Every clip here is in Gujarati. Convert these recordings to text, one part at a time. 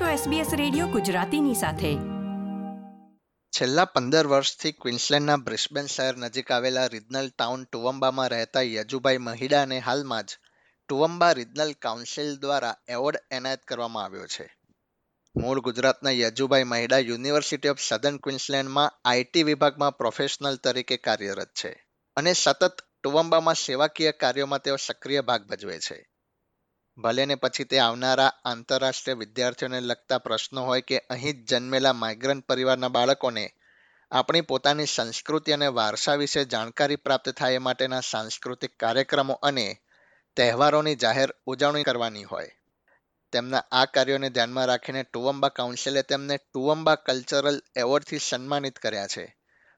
છો SBS રેડિયો ગુજરાતીની સાથે. છેલ્લા પંદર વર્ષથી ક્વિન્સલેન્ડના બ્રિસ્બેન શહેર નજીક આવેલા રિજનલ ટાઉન ટુવમ્બામાં રહેતા યજુભાઈ મહિડાને હાલમાં જ ટુવમ્બા રિજનલ કાઉન્સિલ દ્વારા એવોર્ડ એનાયત કરવામાં આવ્યો છે. મૂળ ગુજરાતના Yajubhai Mahida university of southern ક્વિન્સલેન્ડમાં IT વિભાગમાં પ્રોફેશનલ તરીકે કાર્યરત છે અને સતત ટુવમ્બામાં સેવાકીય કાર્યોમાં તેઓ સક્રિય ભાગ ભજવે છે. ભલે ને પછી તે આવનારા આંતરરાષ્ટ્રીય વિદ્યાર્થીઓને લગતા પ્રશ્નો હોય કે અહીં જ જન્મેલા માઇગ્રન્ટ પરિવારના બાળકોને આપણી પોતાની સંસ્કૃતિ અને વારસા વિશે જાણકારી પ્રાપ્ત થાય એ માટેના સાંસ્કૃતિક કાર્યક્રમો અને તહેવારોની જાહેર ઉજવણી કરવાની હોય. તેમના આ કાર્યોને ધ્યાનમાં રાખીને ટુવંબા કાઉન્સિલે તેમને ટુવંબા કલ્ચરલ એવોર્ડથી સન્માનિત કર્યા છે.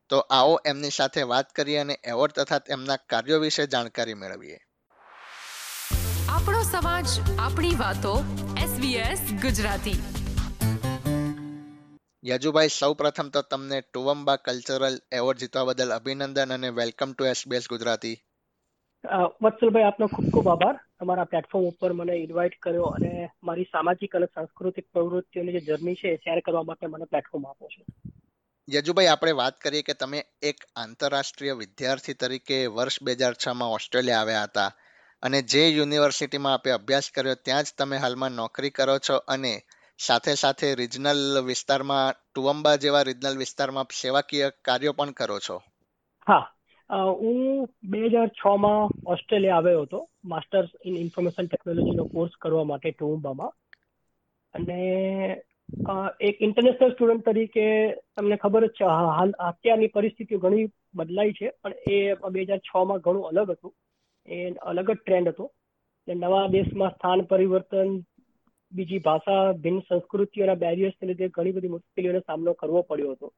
તો આવો એમની સાથે વાત કરીએ અને એવોર્ડ તથા તેમના કાર્યો વિશે જાણકારી મેળવીએ. આપણો સમાજ આપણી વાતો SBS ગુજરાતી. યજુભાઈ સૌ પ્રથમ તો તમને ટુવમ્બા કલ્ચરલ એવોર્ડ જીતવા બદલ અભિનંદન અને welcome to SBS Gujarati. Vatsalbhai આપનો ખૂબ ખૂબ આભાર. તમારા પ્લેટફોર્મ ઉપર મને ઇન્વાઇટ કર્યો અને મારી સામાજિક અને સાંસ્કૃતિક પ્રવૃત્તિઓની જે જર્ની છે શેર કરવા માટે મને પ્લેટફોર્મ આપો છો. યજુભાઈ આપણે વાત કરીએ કે તમે એક આંતરરાષ્ટ્રીય વિદ્યાર્થી તરીકે વર્ષ બે હજાર છમાં ઓસ્ટ્રેલિયા આવ્યા હતા. અને જે યુનિવર્સિટીમાં આપે અભ્યાસ કર્યો, ત્યાં જ તમે હાલમાં નોકરી કરો છો અને સાથે સાથે રિજનલ વિસ્તારમાં ટુવંબા જેવા રિજનલ વિસ્તારમાં સેવાકીય કાર્યો પણ કરો છો. હા. હું બે હજાર છ માં ઓસ્ટ્રેલિયા આવ્યો હતો, માસ્ટર્સ ઇન ઇન્ફોર્મેશન ટેકનોલોજીનો કોર્સ કરવા માટે ટુવંબામાં અને એક ઇન્ટરનેશનલ સ્ટુડન્ટ તરીકે તમને ખબર જ છે, હાલ અત્યારની પરિસ્થિતિઓ ઘણી બદલાઈ છે, પણ એ બે હજાર છ માં ઘણું અલગ હતું. એ અલગ જ ટ્રેન્ડ હતો. નવા દેશમાં સ્થાન પરિવર્તન બીજી ભાષા ભિન્ન સંસ્કૃતિઓના બેરિયર્સને લીધે ઘણી બધી મુશ્કેલીઓનો સામનો કરવો પડ્યો હતો.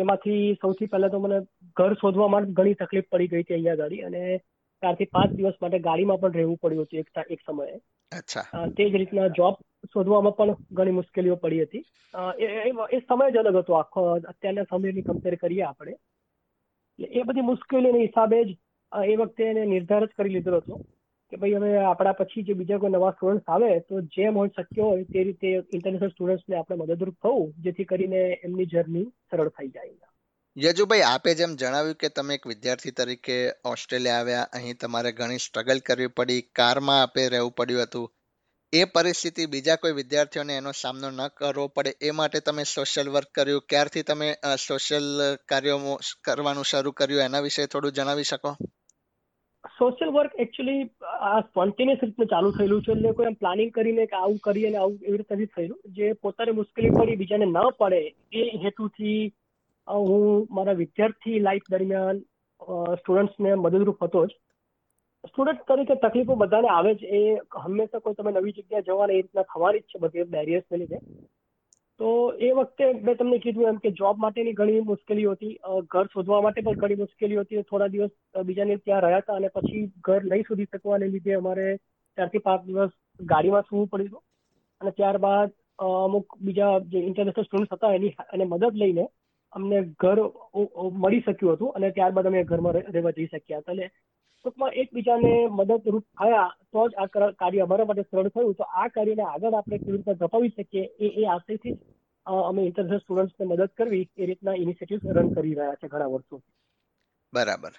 એમાંથી સૌથી પહેલા તો મને ઘર શોધવા માટે ઘણી તકલીફ પડી ગઈ હતી અહીંયા ગાડી અને ચારથી પાંચ દિવસ માટે ગાડીમાં પણ રહેવું પડ્યું હતું એક એક સમયે. તે જ રીતના જોબ શોધવામાં પણ ઘણી મુશ્કેલીઓ પડી હતી. એ સમય જ અલગ હતો. આખો અત્યારના સમયની કમ્પેર કરીએ આપણે. એ બધી મુશ્કેલીના હિસાબે જ એ વખતે એને નિર્ધાર જ કરી લીધો હતો કે ભાઈ હવે આપણા પછી જે બીજા કોઈ નવા સ્ટુડન્ટ્સ આવે, તો જેમ હોય શક્ય હોય તે રીતે ઇન્ટરનેશનલ સ્ટુડન્ટ્સને આપણે મદદરૂપ થવું, જેથી કરીને એમની જર્ની સરળ થઈ જાય. યજુભાઈ, આપે જેમ જણાવ્યું કે તમે એક વિદ્યાર્થી તરીકે ઓસ્ટ્રેલિયા આવ્યા, અહીં તમારે ઘણી સ્ટ્રગલ કરવી પડી, કારમાં આપે રહેવું પડ્યું હતું એ પરિસ્થિતિ બીજા કોઈ વિદ્યાર્થીઓને એનો સામનો ન કરવો પડે, એ માટે તમે સોશિયલ વર્ક કર્યું. ક્યારથી તમે સોશિયલ કાર્યો કરવાનું શરૂ કર્યું? એના વિશે થોડું જણાવી શકો? સોશિયલ વર્ક એકચ્યુઅલી આ સ્પોન્ટેનિયસ રીતે ચાલુ થયેલું છે. એટલે કોઈ એમ પ્લાનિંગ કરીને કે આવું કરીએ અને આવું એવી રીતે નથી થયેલું. જે પોતાને મુશ્કેલી પડી, બીજાને ન પડે, એ હેતુથી હું મારા વિદ્યાર્થી લાઈફ દરમિયાન સ્ટુડન્ટ્સને મદદરૂપ હતો જ. સ્ટુડન્ટ તરીકે તકલીફો બધાને આવે જ. એ હંમેશા કોઈ તમે નવી જગ્યાએ જવાના એ રીતના થવાની જ છે બધી બેરિયર્સને લીધે. તો એ વખતે મેં તમને કીધું એમ કે જોબ માટેની ઘણી મુશ્કેલીઓ હતી. ઘર શોધવા માટે પણ ઘણી મુશ્કેલીઓ હતી. થોડા દિવસ બીજાને ત્યાં રહ્યા હતા અને પછી ઘર નહીં શોધી શકવાને લીધે અમારે ચારથી પાંચ દિવસ ગાડીમાં સૂવું પડ્યું અને ત્યારબાદ અમુક બીજા જે ઇન્ટરનેશનલ સ્ટુડન્ટ હતા એની અને મદદ લઈને અમને ઘર મળી શક્યું હતું અને ત્યારબાદ અમે ઘરમાં રહેવા જઈ શક્યા હતા. એટલે ટૂંકમાં એકબીજાને મદદરૂપ થયા તો જ આ કાર્ય અમારા માટે સરળ થયું. તો આ કાર્યને આગળ આપણે કેવી રીતે ધપાવી શકીએ એ એ આશયથી અમે ઇન્ટરનેશનલ સ્ટુડન્ટ્સને મદદ કરવી એ રીતના ઇનિશિયેટિવ રન કરી રહ્યા છે ઘણા વર્ષો બરાબર.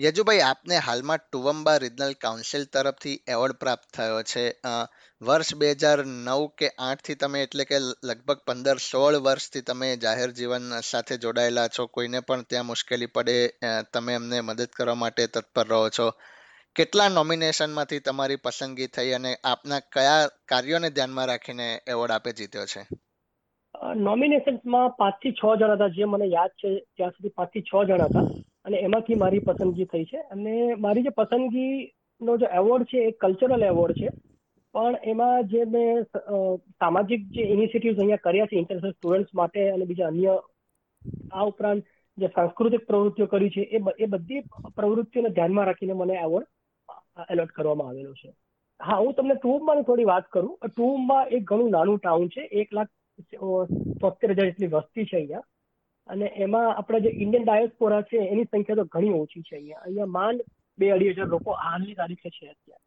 યજુભાઈ, આપને હાલમાં ટુવંબા રિજનલ કાઉન્સિલ તરફથી એવોર્ડ પ્રાપ્ત થયો છે. વર્ષ બે હજાર નવ કે આઠથી તમે એટલે કે લગભગ પંદર સોળ વર્ષથી તમે જાહેર જીવન સાથે જોડાયેલા છો. કોઈને પણ ત્યાં મુશ્કેલી પડે તમે એમને મદદ કરવા માટે તત્પર રહો છો. કેટલા નોમિનેશનમાંથી તમારી પસંદગી થઈ અને આપના કયા કાર્યોને ધ્યાનમાં રાખીને એવોર્ડ આપે જીત્યો છે? નોમિનેશન્સમાં પાંચથી છ જણા હતા, જે મને યાદ છે, ત્યાં સુધી પાંચથી છ જણા હતા. અને એમાંથી મારી પસંદગી થઈ છે. અને મારી જે પસંદગીનો જે એવોર્ડ છે, એ કલ્ચરલ એવોર્ડ છે. પણ એમાં જે મેં સામાજિક જે ઇનિશિયેટિવ્સ અહીંયા કર્યા છે ઇન્ટરનેશનલ સ્ટુડન્ટ્સ માટે અને બીજા અન્ય, આ ઉપરાંત જે સાંસ્કૃતિક પ્રવૃત્તિઓ કરી છે, એ બધી પ્રવૃત્તિઓને ધ્યાનમાં રાખીને મને એવોર્ડ એલોટ કરવામાં આવેલો છે. હા, હું તમને ટુમમાં થોડી વાત કરું. ટુમમાં એક ઘણું નાનું ટાઉન છે. એક લાખ તોતેર હજાર જેટલી વસ્તી છે અહીંયા. અને એમાં આપણા જે ઇન્ડિયન ડાયસ્પોરા છે, એની સંખ્યા તો ઘણી ઓછી છે અહીંયા. અહીંયા માંડ બે અઢી હજાર લોકો હાલની તારીખે છે અત્યારે.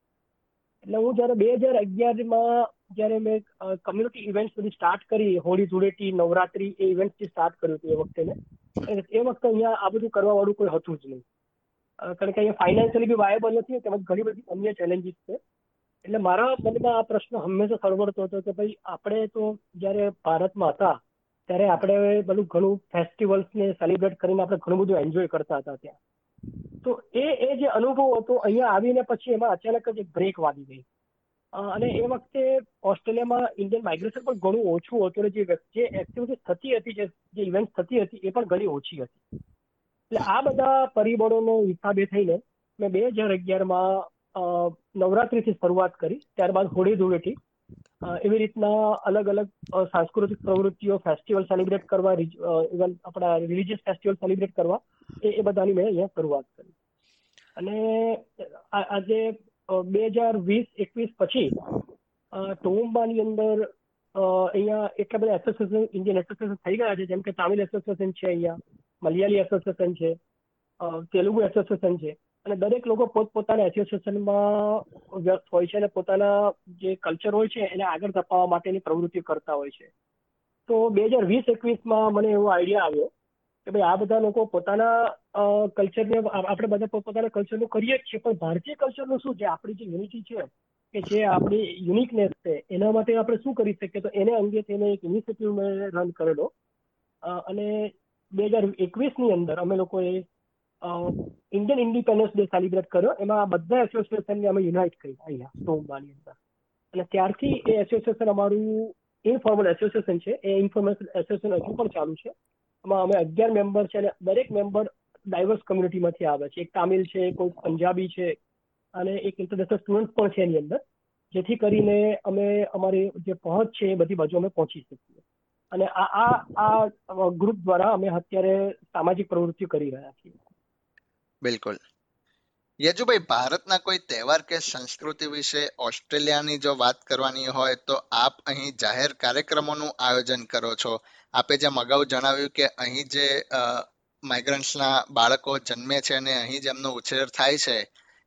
એટલે હું જ્યારે બે હજાર અગિયારમાં જ્યારે મેં કમ્યુનિટી ઇવેન્ટ્સ બધી સ્ટાર્ટ કરી, હોળી ધૂળેટી, નવરાત્રી, એ ઇવેન્ટ્સથી સ્ટાર્ટ કર્યું હતું એ વખતે મેં. એ વખતે અહીંયા આ બધું કરવા વાળું કોઈ હતું જ નહીં. કારણ કે અહીંયા ફાઇનાન્શિયલી બી વાયેબલ નથી, તેમજ ઘણી બધી અન્ય ચેલેન્જીસ છે. એટલે મારા મનમાં આ પ્રશ્ન હંમેશા સળવડતો હતો કે ભાઈ, આપણે તો જ્યારે ભારતમાં હતા ત્યારે આપણે બધું ઘણું ફેસ્ટિવલ્સ ને સેલિબ્રેટ કરીને આપણે ઘણું બધું એન્જોય કરતા હતા ત્યાં. તો એ એ જે અનુભવ હતો, અહીંયા આવીને પછી એમાં અચાનક જ એક બ્રેક વાગી ગઈ. અને એ વખતે ઓસ્ટ્રેલિયામાં ઇન્ડિયન માઇગ્રેશન પણ ઘણું ઓછું હતું અને જે જે એક્ટિવિટી થતી હતી, જે ઇવેન્ટ થતી હતી, એ પણ ઘણી ઓછી હતી. એટલે આ બધા પરિબળોનો હિસાબે થઈને મેં બે હજાર અગિયારમાં નવરાત્રીથી શરૂઆત કરી, ત્યારબાદ હોળી ધૂળેટી એવી રીતના અલગ અલગ સાંસ્કૃતિક પ્રવૃત્તિઓ ફેસ્ટિવલ સેલિબ્રેટ કરવા ઇવન આપણા રિલિજિયસ ફેસ્ટિવલ સેલિબ્રેટ કરવા, એ એ બધાની મેં અહીંયા શરૂઆત કરી. અને આજે બે હજાર વીસ એકવીસ પછી ટોમ્બાની અંદર અહીંયા એટલા બધા એસોસિએશન ઇન્ડિયન એસોસિએશન થઈ ગયા છે, જેમ કે તામિલ એસોસિએશન છે અહીંયા, મલયાલી એસોસિએશન છે તેલુગુ એસોસિએશન છે. અને દરેક લોકો પોતપોતાના એસોસિએશનમાં વ્યસ્ત હોય છે અને પોતાના જે કલ્ચર હોય છે એને આગળ ધપાવવા માટેની પ્રવૃત્તિ કરતા હોય છે. તો બે હજાર વીસ એકવીસમાં મને એવો આઈડિયા આવ્યો કે ભાઈ આ બધા લોકો પોતાના કલ્ચરને આપણે બધા પોતપોતાના કલ્ચરનું કરીએ જ છીએ, પણ ભારતીય કલ્ચરનું શું? જે આપણી જે યુનિટી છે, કે જે આપણી યુનિકનેસ છે, એના માટે આપણે શું કરી શકીએ? તો એને અંગે તેને એક ઇનિશિયેટિવ મેં રન કરેલો. અને બે હજાર એકવીસની અંદર અમે લોકોએ ઇન્ડિયન ઇન્ડિપેન્ડન્સ ડે સેલિબ્રેટ કર્યો. એમાં બધા એસોસિએશનને અમે યુનાઇટ કરી અહીંયા સ્ટોમબાની અંદર. અને ત્યારથી એ એસોસિએશન અમારું ઇન્ફોર્મલ એસોસિએશન છે. એ ઇન્ફોર્મલ એસોસિએશન હજુ પણ ચાલુ છે. એમાં અમે અગિયાર મેમ્બર છે અને દરેક મેમ્બર ડાયવર્સ કમ્યુનિટીમાંથી આવે છે. એક તામિલ છે કોઈ પંજાબી છે અને એક ઇન્ટરનેશનલ સ્ટુડન્ટ પણ છે એની અંદર. જેથી કરીને અમે અમારી જે પહોંચ છે એ બધી બાજુ અમે પહોંચી શકીએ. અને આ આ ગ્રુપ દ્વારા અમે અત્યારે સામાજિક પ્રવૃત્તિઓ કરી રહ્યા છીએ. બિલકુલ. યજુભાઈ ભારતના કોઈ તહેવાર કે સંસ્કૃતિ વિશે ઓસ્ટ્રેલિયાની જો વાત કરવાની હોય તો આપ અહીં જાહેર કાર્યક્રમોનું આયોજન કરો છો. આપે જેમ અગાઉ જણાવ્યું કે અહીં જે માઇગ્રન્ટ્સના બાળકો જન્મે છે અને અહીં જ એમનો ઉછેર થાય છે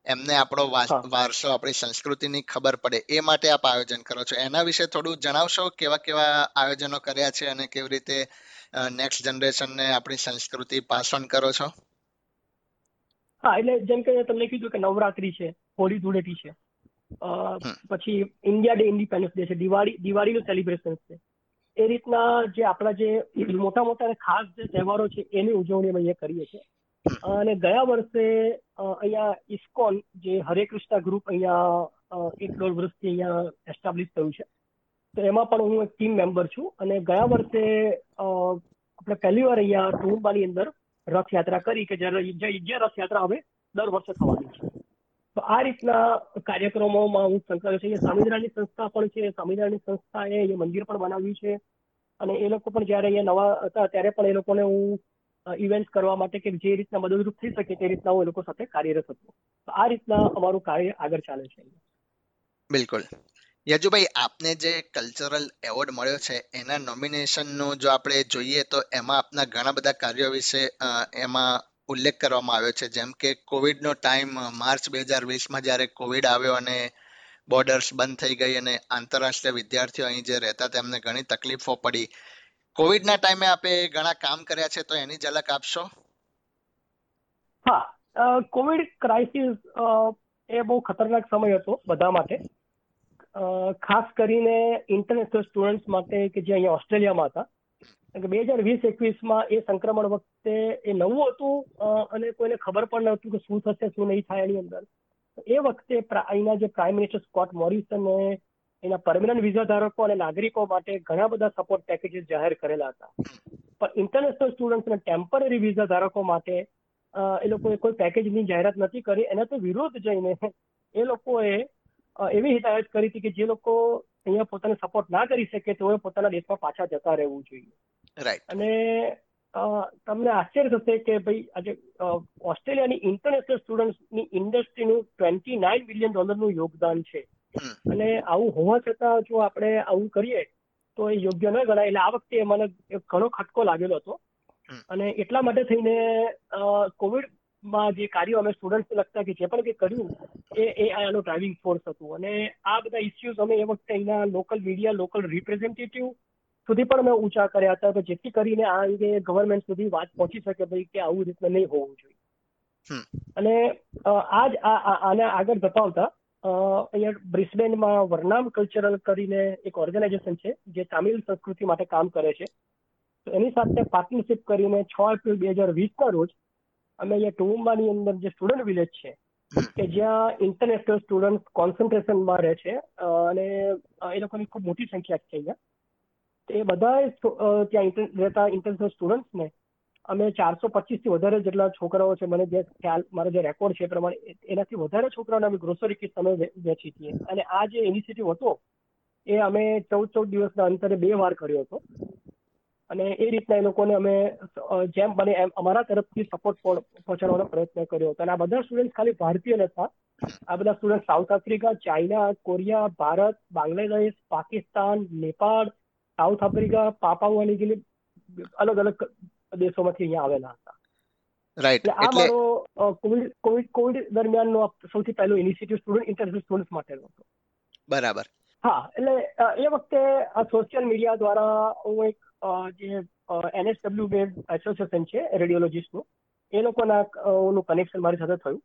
એમને આપણો વારસો આપણી સંસ્કૃતિની ખબર પડે એ માટે આપ આયોજન કરો છો. એના વિશે થોડું જણાવશો કેવા કેવા આયોજનો કર્યા છે અને કેવી રીતે નેક્સ્ટ જનરેશનને આપણી સંસ્કૃતિ પાસ ઓન કરો છો? હા એટલે જેમ કે તમને કીધું કે નવરાત્રી છે હોળી ધૂળેટી છે. પછી ઇન્ડિયા ડે ઇન્ડિપેન્ડન્સ ડે છે દિવાળી દિવાળીનું સેલિબ્રેશન છે. એ રીતના જે આપણા જે મોટા મોટા ખાસ જે તહેવારો છે એની ઉજવણી અમે અહીંયા કરીએ છીએ. અને ગયા વર્ષે અહીંયા ઇસ્કોન જે હરે કૃષ્ણ ગ્રુપ અહીંયા એક દોઢ વર્ષથી અહીંયા એસ્ટાબ્લિશ થયું છે. તો એમાં પણ હું એક ટીમ મેમ્બર છું. અને ગયા વર્ષે આપણે પહેલી વાર અહીંયા ટુંબાની અંદર રથયાત્રા કરી કે જે રથયાત્રા હવે દર વર્ષે થવાની છે. તો આ રીતના કાર્યક્રમોમાં હું સંકળાયો છે. સ્વામિનારાયણની સંસ્થા પણ છે. સ્વામિનારાયણની સંસ્થાએ એ મંદિર પણ બનાવ્યું છે. અને એ લોકો પણ જ્યારે અહીંયા નવા હતા ત્યારે પણ એ લોકોને હું ઇવેન્ટ કરવા માટે કે જે રીતના મદદરૂપ થઈ શકે તે રીતના હું એ લોકો સાથે કાર્યરત હતો. આ રીતના અમારું કાર્ય આગળ ચાલે છે. બિલકુલ. યજુભાઈ, આપને જે કલ્ચરલ એવોર્ડ મળ્યો છે, એના નોમિનેશનનું જો આપણે જોઈએ તો એમાં આપના ઘણા બધા કાર્યો વિશે એમાં ઉલ્લેખ કરવામાં આવ્યો છે. જેમ કે કોવિડનો ટાઈમ માર્ચ બે હજાર વીસમાં જ્યારે કોવિડ આવ્યો અને બોર્ડર્સ બંધ થઈ ગઈ અને આંતરરાષ્ટ્રીય વિદ્યાર્થીઓ અહીં જે રહેતા તેમને ઘણી તકલીફો પડી. કોવિડના ટાઈમે આપે ઘણા કામ કર્યા છે, તો એની ઝલક આપશો? હા કોવિડ ક્રાઇસિસ એ બહુ ખતરનાક સમય હતો બધા માટે. ખાસ કરીને ઇન્ટરનેશનલ સ્ટુડન્ટ્સ માટે કે જે અહીંયા ઓસ્ટ્રેલિયામાં હતા. બે હજાર વીસ એકવીસમાં એ સંક્રમણ વખતે એ નવું હતું અને કોઈને ખબર પણ નહોતું કે શું થશે, શું નહીં થાય એની અંદર. એ વખતે અહીંના જે પ્રાઇમ મિનિસ્ટર સ્કોટ મોરિસને એના પરમનન્ટ વિઝા ધારકો અને નાગરિકો માટે ઘણા બધા સપોર્ટ પેકેજીસ જાહેર કરેલા હતા. પણ ઇન્ટરનેશનલ સ્ટુડન્ટ્સ અને ટેમ્પરરી વિઝા ધારકો માટે એ લોકોએ કોઈ પેકેજની જાહેરાત નથી કરી. એના તો વિરોધ જઈને એ લોકોએ એવી હિદાયત કરી હતી કે જે લોકો અહીંયા પોતાને સપોર્ટ ના કરી શકે તેઓએ પોતાના દેશમાં પાછા જતા રહેવું જોઈએ. અને તમને આશ્ચર્ય થશે કે ભાઈ આજે ઓસ્ટ્રેલિયાની ઇન્ટરનેશનલ સ્ટુડન્ટની ઇન્ડસ્ટ્રીનું ટ્વેન્ટી નાઇન બિલિયન ડોલરનું યોગદાન છે. અને આવું હોવા છતાં જો આપણે આવું કરીએ તો એ યોગ્ય ન ગણાય. એટલે આ વખતે મને ઘણો ખટકો લાગેલો હતો. અને એટલા માટે થઈને કોવિડ માં જે કાર્યો અમે સ્ટુડન્ટ લગતા કે જે પણ કંઈ કર્યું એ એ આનો ડ્રાઇવિંગ ફોર્સ હતું. અને આ બધા ઇસ્યુઝ અમે એ વખતે અહીંના લોકલ મીડિયા લોકલ રિપ્રેઝેન્ટેટિવ સુધી પણ અમે ઊંચા કર્યા હતા કે જેથી કરીને આ અંગે ગવર્મેન્ટ સુધી વાત પહોંચી શકે ભાઈ કે આવું રીતના નહીં હોવું જોઈએ. અને આજ આને આગળ ધપાવતા અહીંયા બ્રિસ્બેનમાં વરનામ કલ્ચરલ કરીને એક ઓર્ગેનાઇઝેશન છે જે તામિલ સંસ્કૃતિ માટે કામ કરે છે. તો એની સાથે પાર્ટનરશિપ કરીને છ એપ્રિલ બે હજાર વીસના રોજ અમે અહીંયા ટુંબાની અંદર જે સ્ટુડન્ટ વિલેજ છે કે જ્યાં ઇન્ટરનેશનલ સ્ટુડન્ટ કોન્સન્ટ્રેશનમાં રહે છે અને એ લોકોની ખૂબ મોટી સંખ્યા છે અહીંયા. એ બધા ત્યાં રહેતા ઇન્ટરનેશનલ સ્ટુડન્ટ્સને અમે ચારસો પચીસથી વધારે જેટલા છોકરાઓ છે મને જે ખ્યાલ મારો જે રેકોર્ડ છે એ પ્રમાણે એનાથી વધારે છોકરાઓને અમે ગ્રોસરી કિટ અમે વેચી છીએ. અને આ જે ઇનિશિયેટિવ હતો એ અમે ચૌદ ચૌદ દિવસના અંતરે બે વાર કર્યો હતો. અને એ રીતના એ લોકોને અમે જેમ બને એમ અમારા તરફથી સપોર્ટ પહોંચાડવાનો પ્રયત્ન કર્યો. હતો અને આ બધા સ્ટુડન્ટ ખાલી ભારતીય નતા આ બધા student South Africa China Korea Bharat Bangladesh Pakistan Nepal South Africa Papua અને અલગ અલગ દેશોમાંથી અહીંયા આવેલા હતા. રાઈટ આ મારો કોવિડ કોવિડ કોવિડ દરમિયાનનો સૌથી પહેલો ઇનિશિયેટિવ સ્ટુડન્ટ ઇન્ટરનેશનલ સ્ટુડન્ટ માટેનો હતો. બરાબર. હા એટલે એ વખતે આ સોશિયલ મીડિયા દ્વારા હું એક જે એનએસડબલ્યુ બે એસોસિએશન છે રેડિયોલોજીસ્ટનું એ લોકોના ઓનું કનેક્શન મારી સાથે થયું.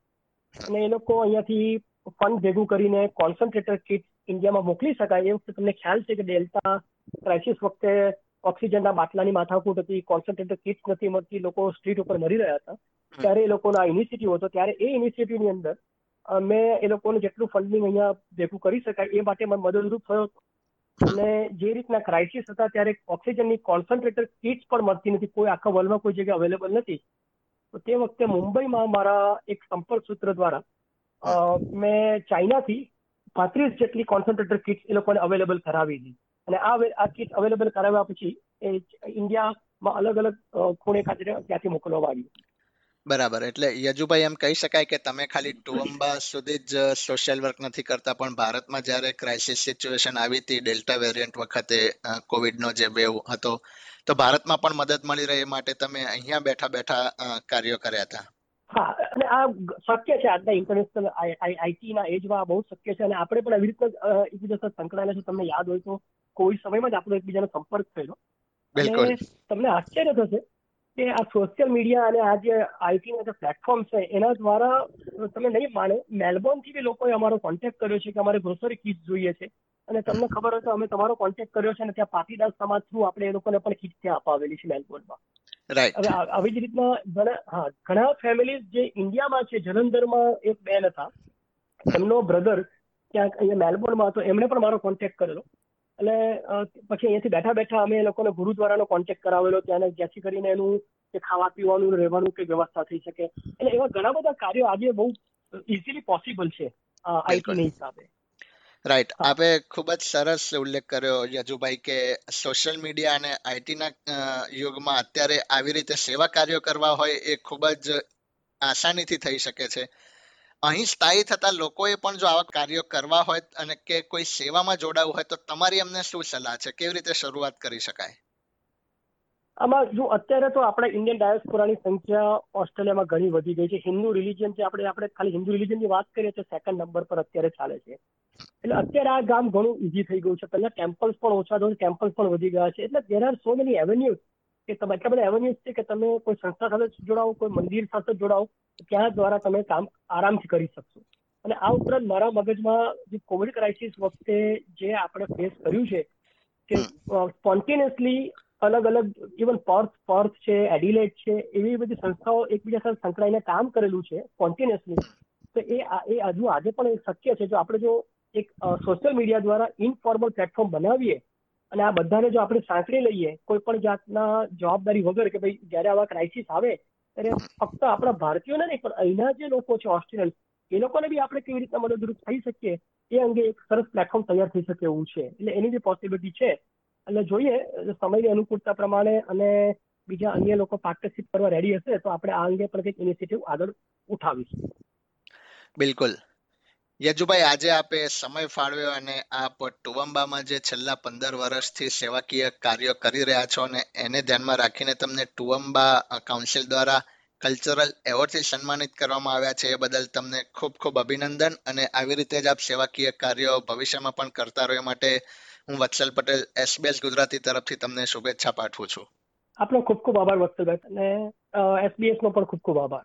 અને એ લોકો અહીંયાથી ફંડ ભેગું કરીને કોન્સન્ટ્રેટર કિટ ઇન્ડિયામાં મોકલી શકાય. એ વખતે તમને ખ્યાલ છે કે ડેલ્ટા ક્રાઇસિસ વખતે ઓક્સિજનના બાટલાની માથાકૂટ હતી કોન્સન્ટ્રેટર કિટ્સ નથી મળતી, લોકો સ્ટ્રીટ ઉપર મરી રહ્યા હતા. ત્યારે એ લોકોનો આ ઇનિશિયેટિવ હતો. ત્યારે એ ઇનિશિયેટિવની અંદર મેં એ લોકોને જેટલું ફંડિંગ અહીંયા ભેગું કરી શકાય એ માટે મને મદદરૂપ થયો અને જે રીતના ક્રાઇસિસ હતા ત્યારે ઓક્સિજનની કોન્સન્ટ્રેટર કિટ્સ પણ મળતી નથી. કોઈ આખા વર્લ્ડમાં કોઈ જગ્યાએ અવેલેબલ નથી. તો તે વખતે મુંબઈમાં મારા એક સંપર્ક સૂત્ર દ્વારા મેં ચાઇનાથી પાંત્રીસ જેટલી કોન્સન્ટ્રેટર કિટ્સ એ લોકોને અવેલેબલ કરાવી હતી અને આ આ કિટ અવેલેબલ કરાવ્યા પછી એ ઇન્ડિયામાં અલગ અલગ ખૂણે ખાતે ત્યાંથી મોકલવામાં આવી બરાબર. એટલે યજુભાઈ એમ કહી શકાય કે તમે ખાલી ટુવંબા સુધી જ સોશિયલ વર્ક નથી કરતા પણ ભારતમાં જ્યારે ક્રાઇસિસ સિચ્યુએશન આવી હતી ડેલ્ટા વેરિયન્ટ વખતે કોવિડનો જે વેવ હતો તો ભારતમાં પણ મદદ મળી રહે માટે તમે અહીંયા બેઠા બેઠા કાર્યો કર્યા હતા. હા અને આ શક્ય છે આજના ઇન્ટરનેશનલ આઈટી ના એજમાં બહુ શક્ય છે અને આપણે પણ આવી રીતે એકબીજા સાથે સંકળાયેલા છે તમને યાદ હોય તો કોઈ સમયમાં જ આપણો એકબીજાનો સંપર્ક થયેલો. તમને આશ્ચર્ય થશે કે આ સોશિયલ મીડિયા અને આ જે આઈટીના જે પ્લેટફોર્મ છે એના દ્વારા તમે નહીં માને મેલબોર્નથી બી લોકોએ અમારો કોન્ટેક્ટ કર્યો છે કે અમારે ગ્રોસરી કીટ જોઈએ છે. અને તમને ખબર હશે અમે તમારો કોન્ટેક્ટ કર્યો છે અને ત્યાં પાટીદાર સમાજ થ્રુ આપણે એ લોકોને પણ કીટ ત્યાં અપાવેલી છે મેલબોર્નમાં. હવે આવી જ રીતના ઘણા હા ઘણા ફેમિલીઝ જે ઇન્ડિયામાં છે જલંધરમાં એક બેન હતા. એમનો બ્રધર ક્યાંક અહીંયા મેલબોર્નમાં હતો એમણે પણ મારો કોન્ટેક્ટ કરેલો. એટલે પછી અહીંયાથી બેઠા બેઠા અમે એ લોકોને ગુરુદ્વારાનો કોન્ટેક્ટ કરાવેલો ત્યાં જ્યાંથી કરીને એનું કે ખાવા પીવાનું રહેવાનું કે વ્યવસ્થા થઈ શકે. એટલે એવા ઘણા બધા કાર્યો આજે બહુ ઇઝીલી પોસિબલ છે આઈટીની હિસાબે. રાઈટ આપે ખૂબ જ સરસ ઉલ્લેખ કર્યો યજુભાઈ કે સોશિયલ મીડિયા અને આઈટીના યુગમાં અત્યારે આવી રીતે સેવા કાર્યો કરવા હોય એ ખૂબ જ આસાનીથી થઈ શકે છે. અહીં સ્થાયી થતા લોકોએ પણ જો આવા કાર્યો કરવા હોય અને કે કોઈ સેવામાં જોડાવું હોય તો તમારી અમને શું સલાહ છે? કેવી રીતે શરૂઆત કરી શકાય? આમાં જો અત્યારે તો આપણે ઇન્ડિયન ડાયસ્પોરાની સંખ્યા ઓસ્ટ્રેલિયામાં ઘણી વધી ગઈ છે. હિન્દુ રિલિજન છે આપણે આપણે ખાલી હિન્દુ રિલિજનની વાત કરીએ તો સેકન્ડ નંબર પર અત્યારે ચાલે છે. એટલે અત્યારે આ ગામ ઘણું ઈઝી થઈ ગયું છે. પહેલા ટેમ્પલ્સ પણ ઓછા થયું ટેમ્પલ્સ પણ વધી ગયા છે. એટલે there are so many avenues કે તમે એટલા બધા એવન્યુઝ છે કે તમે કોઈ સંસ્થા સાથે જોડાવો કોઈ મંદિર સાથે જોડાવો ત્યાં દ્વારા તમે કામ આરામથી કરી શકશો. અને આ ઉપરાંત મારા મગજમાં જે કોવિડ ક્રાઇસિસ વખતે જે આપણે ફેસ કર્યું છે કે સ્પોન્ટેનિયસલી અલગ અલગ ઇવન પર્થ પર્થ છે એડિલેટ છે એવી બધી સંસ્થાઓ એકબીજા સાથે સંકળાઈને કામ કરેલું છે સ્પોન્ટેનિયસલી તો એ એ હજુ આજે પણ શક્ય છે. જો આપણે જો એક સોશિયલ મીડિયા દ્વારા ઇનફોર્મલ પ્લેટફોર્મ બનાવીએ અને આ બધાને જો આપણે સાંકળી લઈએ, કોઈ પણ જાતના જવાબદારી વગર કે ભાઈ જ્યારે આવા ક્રાઇસિસ આવે, ત્યારે ફક્ત આપણા ભારતીયોને નહીં, પણ અહીંના જે લોકો છે ઓસ્ટ્રેલિયન એ લોકોને બી આપણે કેવી રીતના મદદરૂપ થઈ શકીએ? એ અંગે એક સરસ પ્લેટફોર્મ તૈયાર થઈ શકે એવું છે. એટલે એની જે પોસિબિલિટી છે એટલે જોઈએ, સમયની અનુકૂળતા પ્રમાણે અને બીજા અન્ય લોકો પાર્ટનરશિપ કરવા રેડી હશે, તો આપણે આ અંગે પણ કંઈક ઇનિશિયેટિવ આગળ ઉઠાવીશું. બિલકુલ. યજુભાઈ, આજે આપે સમય ફાળવ્યો અને આપ ટુવંબામાં જે છેલ્લા પંદર વર્ષથી સેવાકીય કાર્યો કરી રહ્યા છો અને એને ધ્યાનમાં રાખીને તમને ટુવંબા કાઉન્સિલ દ્વારા કલ્ચરલ એવોર્ડથી સન્માનિત કરવામાં આવ્યા છે. એ બદલ તમને ખૂબ ખૂબ અભિનંદન અને આવી રીતે જ આપ સેવાકીય કાર્યો ભવિષ્યમાં પણ કરતા રહો એ માટે હું વત્સલ પટેલ એસબીએસ ગુજરાતી તરફથી તમને શુભેચ્છા પાઠવું છું. આપનો ખૂબ ખૂબ આભાર વત્સલભાઈ અને એસબીએસ નો પણ ખૂબ ખૂબ આભાર.